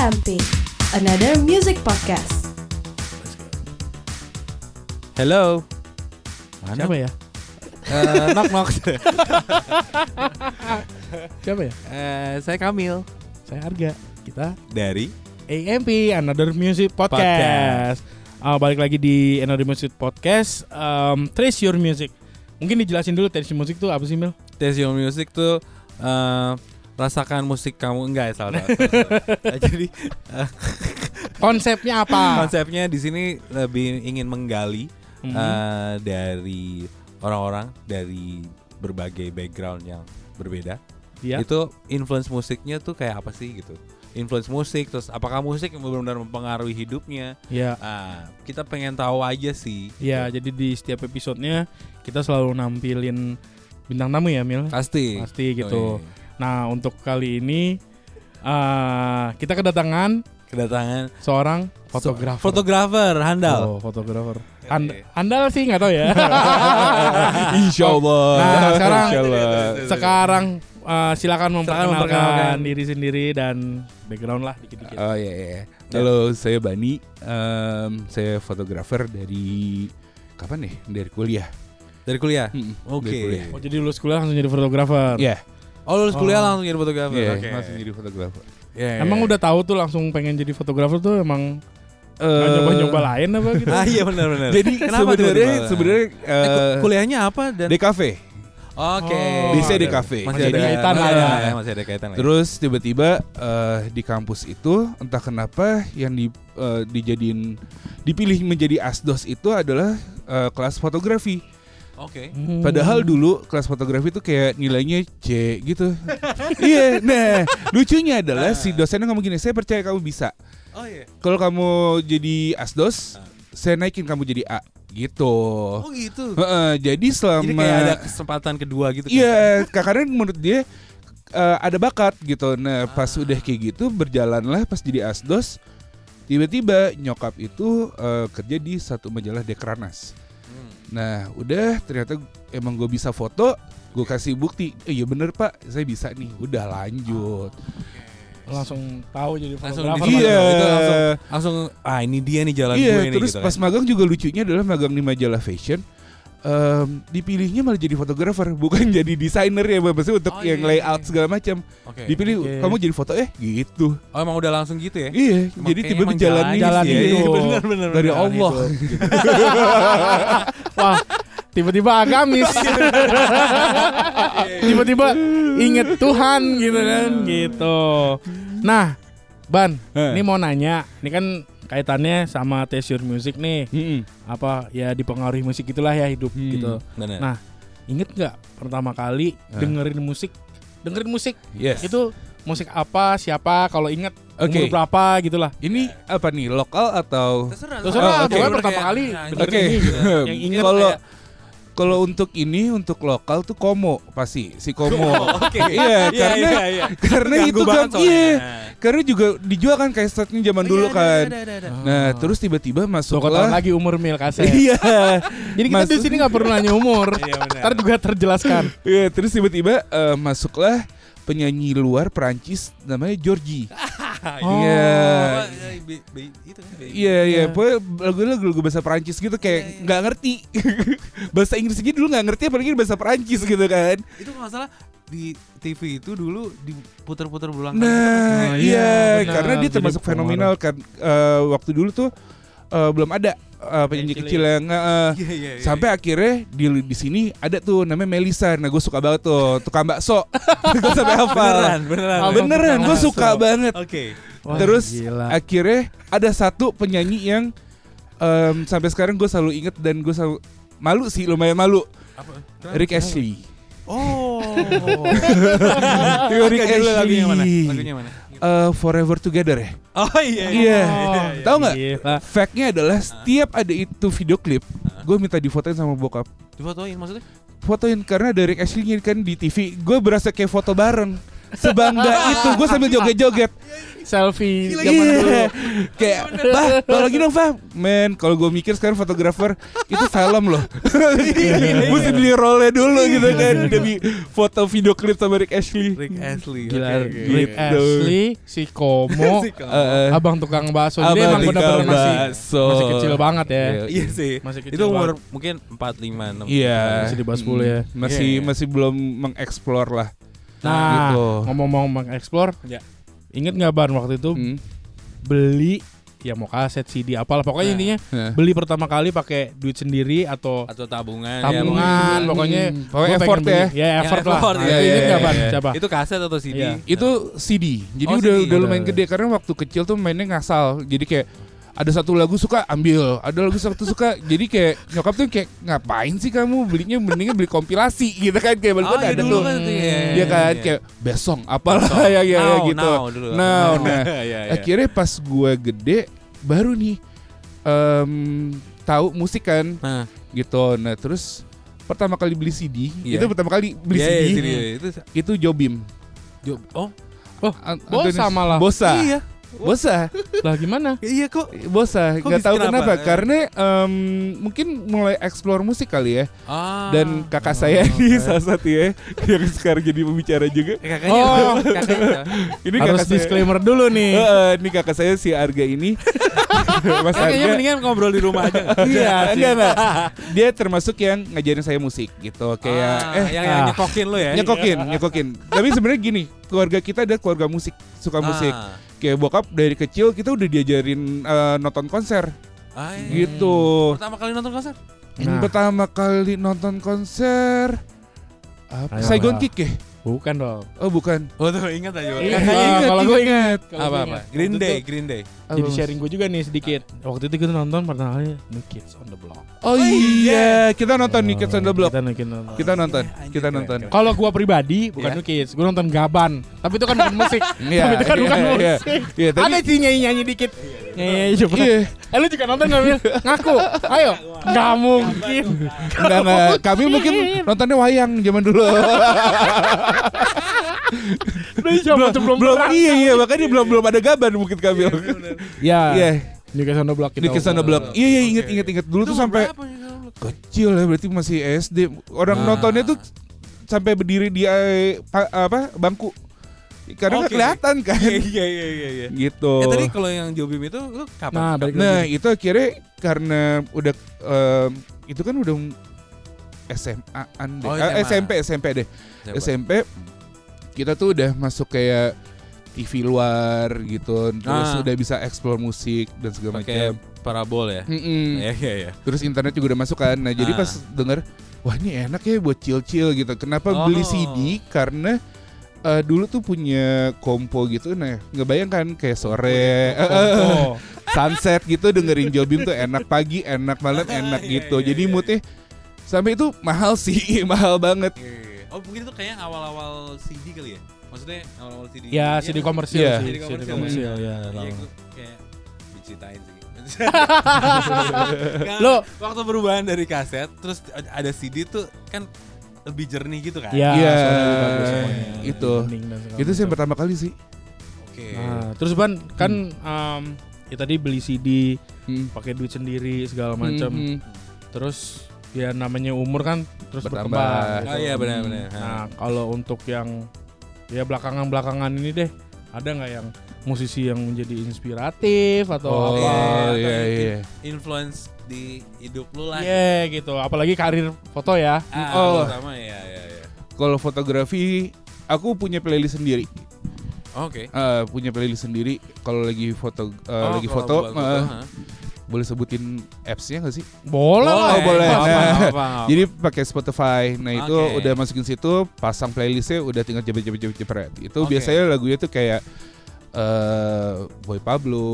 AMP, another music podcast. Hello. Mana? Siapa ya? Eh, knock knock. Siapa ya? Eh, saya Kamil Saya Harga. Kita dari AMP Another Music Podcast. Ah, balik lagi di Another Music Podcast. Um, Trace Your Music. Mungkin dijelasin dulu Trace Your Music itu apa sih Mil? Taste Your Music tuh eh, rasakan musik kamu enggak ya salah. Jadi eh, Konsepnya apa? konsepnya di sini lebih ingin menggali Mhm. eh, dari orang-orang dari berbagai background yang berbeda. Iya. Itu influence musiknya tuh kayak apa sih gitu? Influence musik terus apakah musik yang benar-benar mempengaruhi hidupnya? Ya. Ah, kita pengen tahu aja sih. Ya, jadi di setiap episodenya kita selalu nampilin bintang tamu ya, Mil. Pasti. Pasti Oh, gitu. iya. Nah, untuk kali ini eh kita kedatangan Kedatangan seorang fotografer. Fotografer handal. Oh, fotografer. And- iya. andal sih nggak tahu ya. Insya Allah. Nah, sekarang Insya Allah. sekarang eh, silakan memperkenalkan memperkenalkan. diri sendiri dan background lah dikit-dikit. Oh iya, iya. Halo, saya Bani. Em, saya fotografer dari kapan nih? Dari kuliah. Dari kuliah. Mm, Oke. kuliah. Oh, jadi lulus kuliah langsung jadi fotografer. Iya, Oh, lulus kuliah Oh. langsung jadi fotografer. iya, Oke. langsung jadi fotografer. Iya, iya. Emang udah tahu tuh langsung pengen jadi fotografer tuh emang Eh, nyoba-nyoba lain apa gitu? Ah iya benar benar. Jadi Kenapa sebenarnya sebenarnya Eh, ku- eh, kuliahnya apa dan di kafe. Oke. Oh. Bisa di kafe. Masih Masih ada kaitan lah ya. Masih ada kaitan lah. ya. Terus tiba-tiba eh, di kampus itu entah kenapa yang di eh, dijadiin dipilih menjadi asdos itu adalah eh, kelas fotografi. Oke. Hmm. Padahal dulu kelas fotografi itu kayak nilainya C gitu. iya, nah lucunya adalah si dosennya ngomong gini, saya percaya kamu bisa. Oh iya. Kalau kamu jadi asdos, Ah. saya naikin kamu jadi A gitu. Oh gitu. Heeh, jadi selama Jadi kayak ada kesempatan kedua gitu. kan? Iya, karena menurut dia eh, ada bakat gitu. Nah, pas Ah. udah kayak gitu berjalanlah pas jadi asdos, tiba-tiba nyokap itu eh, kerja di satu majalah Dekranas. Nah, udah ternyata emang gue bisa foto, gue kasih bukti. Eh, iya bener pak, saya bisa nih. Udah lanjut. langsung tahu jadi Langsung fotografer. di- Iya. Itu langsung langsung ah ini dia nih jalan iya, gue nih terus gitu pas kan. magang juga lucunya adalah magang di majalah fashion. Em, dipilihnya malah jadi fotografer, bukan jadi desainer ya, maksudnya untuk Oh, yang iya, layout iya. segala macam. Oke. Dipilih Oke. kamu jadi foto eh gitu. Oh emang udah langsung gitu ya? Iya, Emang jadi kayaknya tiba emang jalan jalan jalan ya, hidup. iya, bener bener dari bener. Allah. Wah, tiba-tiba agamis. tiba-tiba inget Tuhan gitu kan, gitu. Nah, Ban, Heh. ini mau nanya, ini kan kaitannya sama Taste Your Music nih. Mm-mm. Apa ya dipengaruhi musik itulah ya hidup Hmm. gitu. Bener. Nah, inget nggak pertama kali Hah? dengerin musik? Dengerin musik Yes. itu musik apa, siapa? Kalau inget Oke. umur berapa gitulah. Ini apa nih lokal atau Terserah. Terserah, Oh, pokoknya pertama kali Nah, dengerin Oke. ini gitu. Yang inget Kalau kalau untuk ini untuk lokal tuh Komo pasti si Komo. Oke. Iya, karena iya, iya. karena Ganggu itu kan iya. Karena juga dijual kan kayak setnya zaman Oh, dulu iya, kan. ada, ada, ada, ada. Nah, Ah. terus tiba-tiba masuklah lagi umur mil kaset. Iya. Jadi kita di Masuk- sini nggak perlu nanya umur. Iya, benar. Ntar juga terjelaskan. Iya, terus tiba-tiba eh, masuklah penyanyi luar Perancis namanya Georgie. Iya. Oh, iya, be- itu kan, Iya iya, Iya. lagu-lagu lagu bahasa Perancis gitu kayak nggak ngerti. bahasa Inggris aja dulu nggak ngerti apalagi bahasa Perancis gitu kan. Itu kalau nggak salah di TV itu dulu diputer-puter berulang kali. Nah, Oh, iya, iya, benar. karena dia termasuk fenomenal kan Eh, waktu dulu tuh eh, belum ada eh, penyanyi Kecil kecil yang eh, Iya, iya, iya. sampai akhirnya di di sini ada tuh namanya Melisa. Nah, gue suka banget tuh tukang bakso. gue sampai hafal. beneran, beneran. Oh, Beneran, gue suka banget. Oke. Wah, Terus gila. akhirnya ada satu penyanyi yang em, sampai sekarang gue selalu inget dan gue selalu malu sih lumayan malu Apa? Rick Ashley Oh. Rick dulu lagunya mana? Ashley Lagunya mana? Eh, Forever Together ya Oh iya. Iya. Oh, Tahu nggak? Fact-nya adalah setiap ada itu video klip gue minta difotoin sama bokap Difotoin maksudnya? fotoin karena dari Ashley kan di TV gue berasa kayak foto bareng sebangga itu gue sambil joget-joget Selfie Gila, iya. dulu. kayak bah kalau lagi dong Fah men kalau gue mikir sekarang fotografer itu film loh mesti beli rollnya dulu gitu kan demi foto video klip sama Rick Ashley Rick Ashley. Gila, oke. Rick Gitu. Ashley, si Komo, Si Komo. Eh. abang tukang bakso. Abang emang tukang benar-benar masih bakso. masih kecil banget ya. Iya. Iya sih. Masih kecil Itu umur banget. mungkin 4 5 6. Iya, Masih di bawah 10 ya. Masih Iya, iya. masih belum mengeksplor lah. Nah, Gitu. ngomong-ngomong mengeksplor, Ya. inget nggak ban waktu itu Hmm. beli ya mau kaset CD apalah pokoknya Nah. intinya Nah. beli pertama kali pakai duit sendiri atau Atau tabungan. tabungan Hmm. pokoknya Pokoknya gua pengen effort beli. ya. ya effort lah effort, Nah, itu inget nggak iya, ban iya. siapa Itu kaset atau CD? Iya. Itu CD. Jadi Oh, udah CD. udah Udah. lumayan gede karena waktu kecil tuh mainnya ngasal. Jadi kayak ada satu lagu suka ambil, ada lagu satu suka. Jadi kayak nyokap tuh kayak ngapain sih kamu belinya mendingan beli kompilasi gitu kan kayak balik Oh, iya ada dulu tuh. kan iya, iya, kan iya. kayak besong apalah Besong. ya ya, ya Now, gitu. now dulu. Now, Now. nah. Iya, iya. Akhirnya pas gue gede baru nih em, tahu musik kan Nah, gitu. Nah terus pertama kali beli CD Iya. itu pertama kali beli iya, CD, iya, CD. Itu itu Jobim. Job. Oh, An- Bosa malah. Bosa. iya. Bosa. Lah gimana Iya kok. Bosa. Kok Nggak bisa tahu kenapa? kenapa. Eh. Karena em, mungkin mulai explore musik kali ya. Ah. Dan kakak saya ini salah satu ya yang sekarang jadi pembicara juga. Eh, kakaknya. Oh. kakaknya. Ini harus kakak saya. disclaimer dulu nih Eh, ini kakak saya si Arga ini. Mas Kayaknya Arga. mendingan ngobrol di rumah aja. Iya, enggak enggak. Dia termasuk yang ngajarin saya musik gitu. Kayak Ah, eh yang, yang ah. nyekokin lo ya. nyekokin, nyekokin. Tapi sebenarnya gini, keluarga kita ada keluarga musik, suka musik. Ah. Kayak bokap dari kecil kita udah diajarin eh, nonton konser iya. gitu. Pertama kali nonton konser? Nah. Pertama kali nonton konser apa? Saigon. Kick ya? Bukan dong Oh bukan. Oh tuh ingat aja. Iya, Ingat, kalau gue ingat. Kalau Apa apa? ingat. Green Day, Green Day. jadi sharing gue juga nih sedikit waktu itu kita nonton pertama kali New Kids on the Block Oh iya, kita nonton nih Kids on the Block. kita nonton, nonton. Kita nonton, Iya, kita nonton. kalau gua pribadi bukan Iya. New Kids gue nonton Gaban tapi itu kan bukan musik Iya, tapi itu kan iya, bukan iya. musik Iya, ada sih nyanyi nyanyi dikit nyanyi coba Iya. eh lu juga nonton nggak Mil? ngaku ayo nggak mungkin Enggak enggak, kami mungkin nontonnya wayang zaman dulu. Belum belum pernah. iya iya makanya belum belum ada gaban mungkin kami. ya Iya, New Kids on the Block kita on the Block. Iya iya inget inget inget dulu tuh sampai kecil ya berarti masih SD. Orang Nah. nontonnya tuh sampai berdiri di eh, pa- apa bangku. Karena Oke. kelihatan kan. Iya iya iya iya. gitu. Eh tadi kalau yang Jobim itu lu kapan? nah balik Nah itu akhirnya karena udah em, itu kan udah SMA-an deh. Oh, Eh, SMA. SMP SMP deh. Siapa? SMP kita tuh udah masuk kayak TV luar gitu, terus Ah. udah bisa explore musik dan segala macam. parabol ya. Mm-mm. Iya iya iya. Terus internet juga udah masuk kan. Nah, jadi Ah. pas denger wah ini enak ya buat chill-chill gitu. Kenapa Oh. beli CD? Karena eh, dulu tuh punya kompo gitu nah ngebayang kan kayak sore eh, eh, Oh, sunset gitu dengerin Jobim tuh enak pagi enak malam enak Iya, gitu iya, jadi iya. moodnya sampai itu mahal sih mahal banget. Oh mungkin itu kayak awal-awal CD kali ya? Maksudnya awal-awal CD. ya CD kan? komersil Iya. sih CD komersil. ya kayak diceritain sih. Lo- waktu perubahan dari kaset terus ada CD tuh kan lebih jernih gitu kan? Ya, Iya, lebih bagus semuanya. itu. Itu sih yang pertama kali sih Oke. Nah, terus ban kan em, ya tadi beli CD, Hmm. pakai duit sendiri segala macam. Hmm, hmm. Terus ya namanya umur kan terus Bertambah. berkembang. Oh iya benar-benar. Nah, kalau untuk yang ya belakangan-belakangan ini deh, ada nggak yang musisi yang menjadi inspiratif atau Oh, apa? Atau iya, iya. Influence di hidup lu lah. Iya gitu, apalagi karir foto ya. Ah, Oh. sama ya ya ya. kalau fotografi aku punya playlist sendiri Oke. Eh, punya playlist sendiri kalau lagi foto eh, Oh, lagi foto, eh, ha? boleh sebutin apps-nya nggak sih Boleh, lah. Oh, boleh. Apa, Nah, apa, apa, apa. Jadi pakai Spotify. Nah itu Oke. udah masukin situ, pasang playlistnya, udah tinggal cepet cepet cepet. Itu Oke. biasanya lagunya tuh kayak eh Boy Pablo,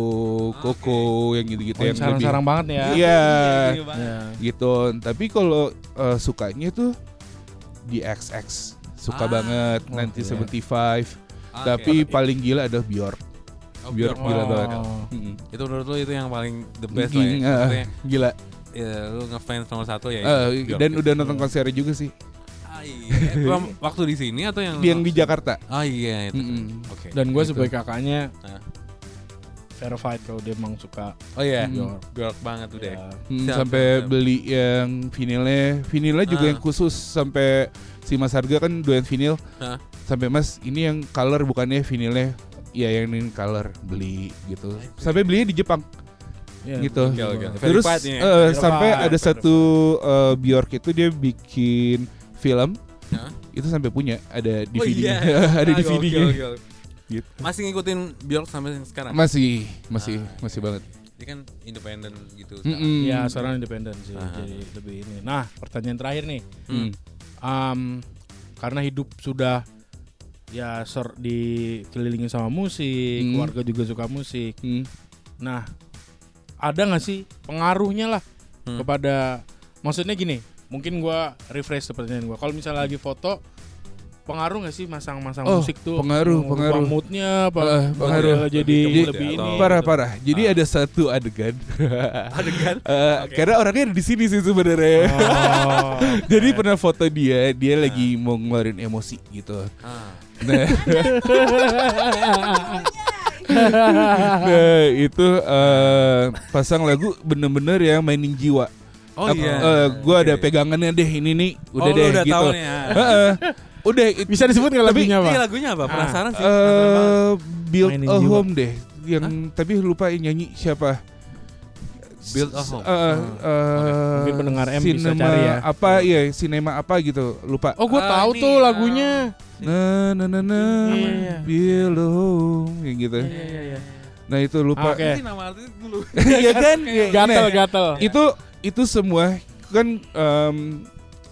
Coco, yang gitu-gitu Oh, yang lebih. sarang-sarang banget ya. Iya, Iya, banget. Ya. gitu. Tapi kalau eh, sukanya tuh di XX suka Ah, banget oke. nanti 75 Oke. tapi paling gila adalah Bjork Oh, Bjork Bjork. gila Oh. banget Mm-mm. Itu menurut lu itu yang paling the best lah ya. Ging, eh, Maksudnya, gila ya, lu ngefans nomor satu ya. Bjork dan gitu. udah nonton konsernya juga sih Ah, iya. Waktu di sini atau yang Yang di Jakarta. Oh iya itu. Mm-mm. Oke. Dan gue Gitu. sebagai kakaknya Nah. verified kalau dia emang suka. Oh iya, Mm. Bjork banget udah. Ya. Hmm, Siap, sampai siap. beli yang vinilnya, vinilnya juga Ah. yang khusus sampai si Mas Harga kan doyan vinil. Ah. Sampai Mas ini yang color bukannya vinilnya ya yang ini color beli gitu. Sampai belinya di Jepang Ya, gitu. Oke, oke. Terus Verified, sampai ada satu eh, Bjork itu dia bikin film Hah? itu sampai punya ada Oh DVD iya. ada Ah, DVD-nya. gokil, gokil. Gitu. Masih ngikutin Bjork sampai sekarang? Masih masih Ah. masih banget. Dia kan independen gitu. Mm-mm. Ya sekarang independen sih, Aha. jadi lebih ini. Nah, pertanyaan terakhir nih, Hmm. Am, karena hidup sudah ya ser dikelilingi sama musik, Hmm. keluarga juga suka musik. Hmm. Nah, ada nggak sih pengaruhnya lah Hmm. kepada, maksudnya gini, mungkin gua refresh pertanyaan gua. Kalau misalnya lagi foto, pengaruh nggak sih masang-masang Oh, musik tuh? pengaruh, pengaruh. moodnya, apa? Eh, pengaruh. Jadi, jadi Lebih lebih ini. atau- Parah parah. Jadi Ah. ada satu adegan. Adegan. Eh, Karena orangnya ada di sini sih sebenarnya. Oh, Jadi pernah foto dia, dia lagi mau ngeluarin emosi gitu. Ah. Nah, nah, itu eh, pasang lagu bener-bener yang mainin jiwa. Oh Apa- iya. eh, gua ada Oke. pegangannya deh ini nih, udah oh, deh udah gitu. tahu nih ya. Heeh. udah it- Bisa disebut nggak Tapi- lagunya Ini apa? lagunya apa? Penasaran sih. penasaran banget. eh build Mainin a jiwa. home deh, yang tapi lupa yang nyanyi siapa. Build a Home. Eh, eh, Mungkin pendengar M bisa cari ya. Apa iya, sinema apa gitu, lupa. Oh, gue Ah, tahu ini, tuh ah. lagunya. Na na na na Iya, iya. build a home kayak gitu. Iya, iya, iya. Nah itu lupa. Oke. Ini nama artis dulu. Iya kan? Gatel, Nah, gatel. Itu itu semua kan em,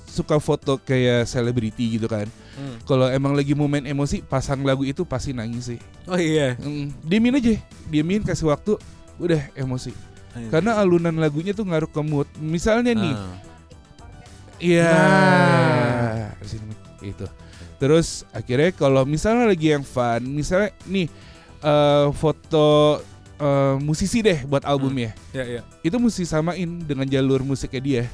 suka foto kayak selebriti gitu kan. Hmm. Kalau emang lagi momen emosi pasang lagu itu pasti nangis sih. Oh iya. Mm, diemin aja, diemin kasih waktu, udah emosi. Karena alunan lagunya tuh ngaruh ke mood. Misalnya nih, Ah. Iya. Nah. Di sini, Itu. Terus akhirnya kalau misalnya lagi yang fun, misalnya nih eh, foto eh, musisi deh buat albumnya. Ya ya. Itu mesti samain dengan jalur musiknya dia.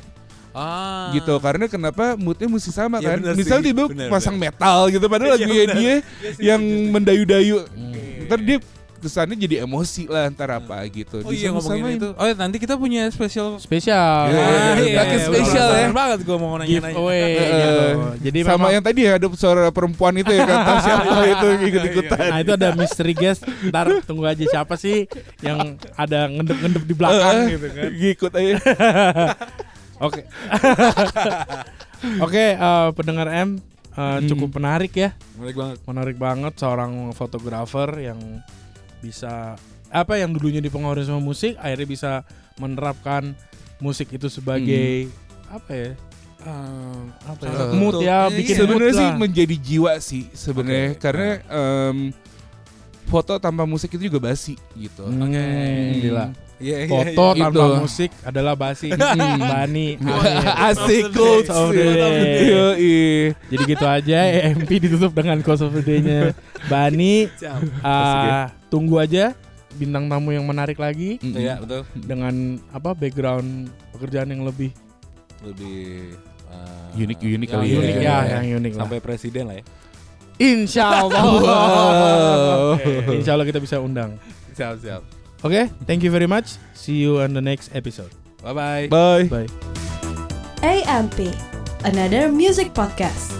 Ah. Gitu. Karena kenapa moodnya mesti sama Ya, kan? Misal sih. dia Bener, pasang metal gitu padahal Iya, lagunya dia Iya sih, yang setuju. mendayu-dayu. Hmm. Ntar dia kesannya jadi emosi lah antara apa gitu. Oh iya ngomongin itu. Oh nanti kita punya spesial. Spesial. Iya, Ah, iya, lagi bener, spesial ya. Banget gue mau. Eh, gitu. Jadi sama yang tadi ya ada suara perempuan itu ya kata siapa itu ikut-ikutan. Nah itu ada mystery guest Ntar tunggu aja siapa sih Yang ada ngendep-ngendep di belakang gitu kan Ngikut aja. Oke Oke eh, pendengar M eh, Hmm. Cukup menarik ya Menarik banget. Menarik banget seorang fotografer yang bisa Apa yang dulunya dipengaruhi sama musik Akhirnya bisa menerapkan musik itu sebagai Apa ya? Eh, apa ya? Mood ya iya, bikin Sebenarnya sih menjadi jiwa sih sebenarnya. Oke. karena em, foto tanpa musik itu juga basi gitu. Hmm, gila Iya iya. foto iya. tanpa Itu. musik adalah basi Bani Amir. Asik quotes. day. Of the day. Yoi. Jadi gitu aja EMP ditutup dengan Cost of the Day-nya Bani. Ah, Tunggu aja bintang tamu yang menarik lagi. Iya betul. Dengan apa background pekerjaan yang lebih Lebih uh, Unik- unik yang kali ya, unik ya, ya. yang unik lah. Sampai presiden lah ya. Insya Allah Wow. Insya Allah kita bisa undang Siap siap. Oke thank you very much See you on the next episode Bye bye. Bye. Bye AMP, another music podcast.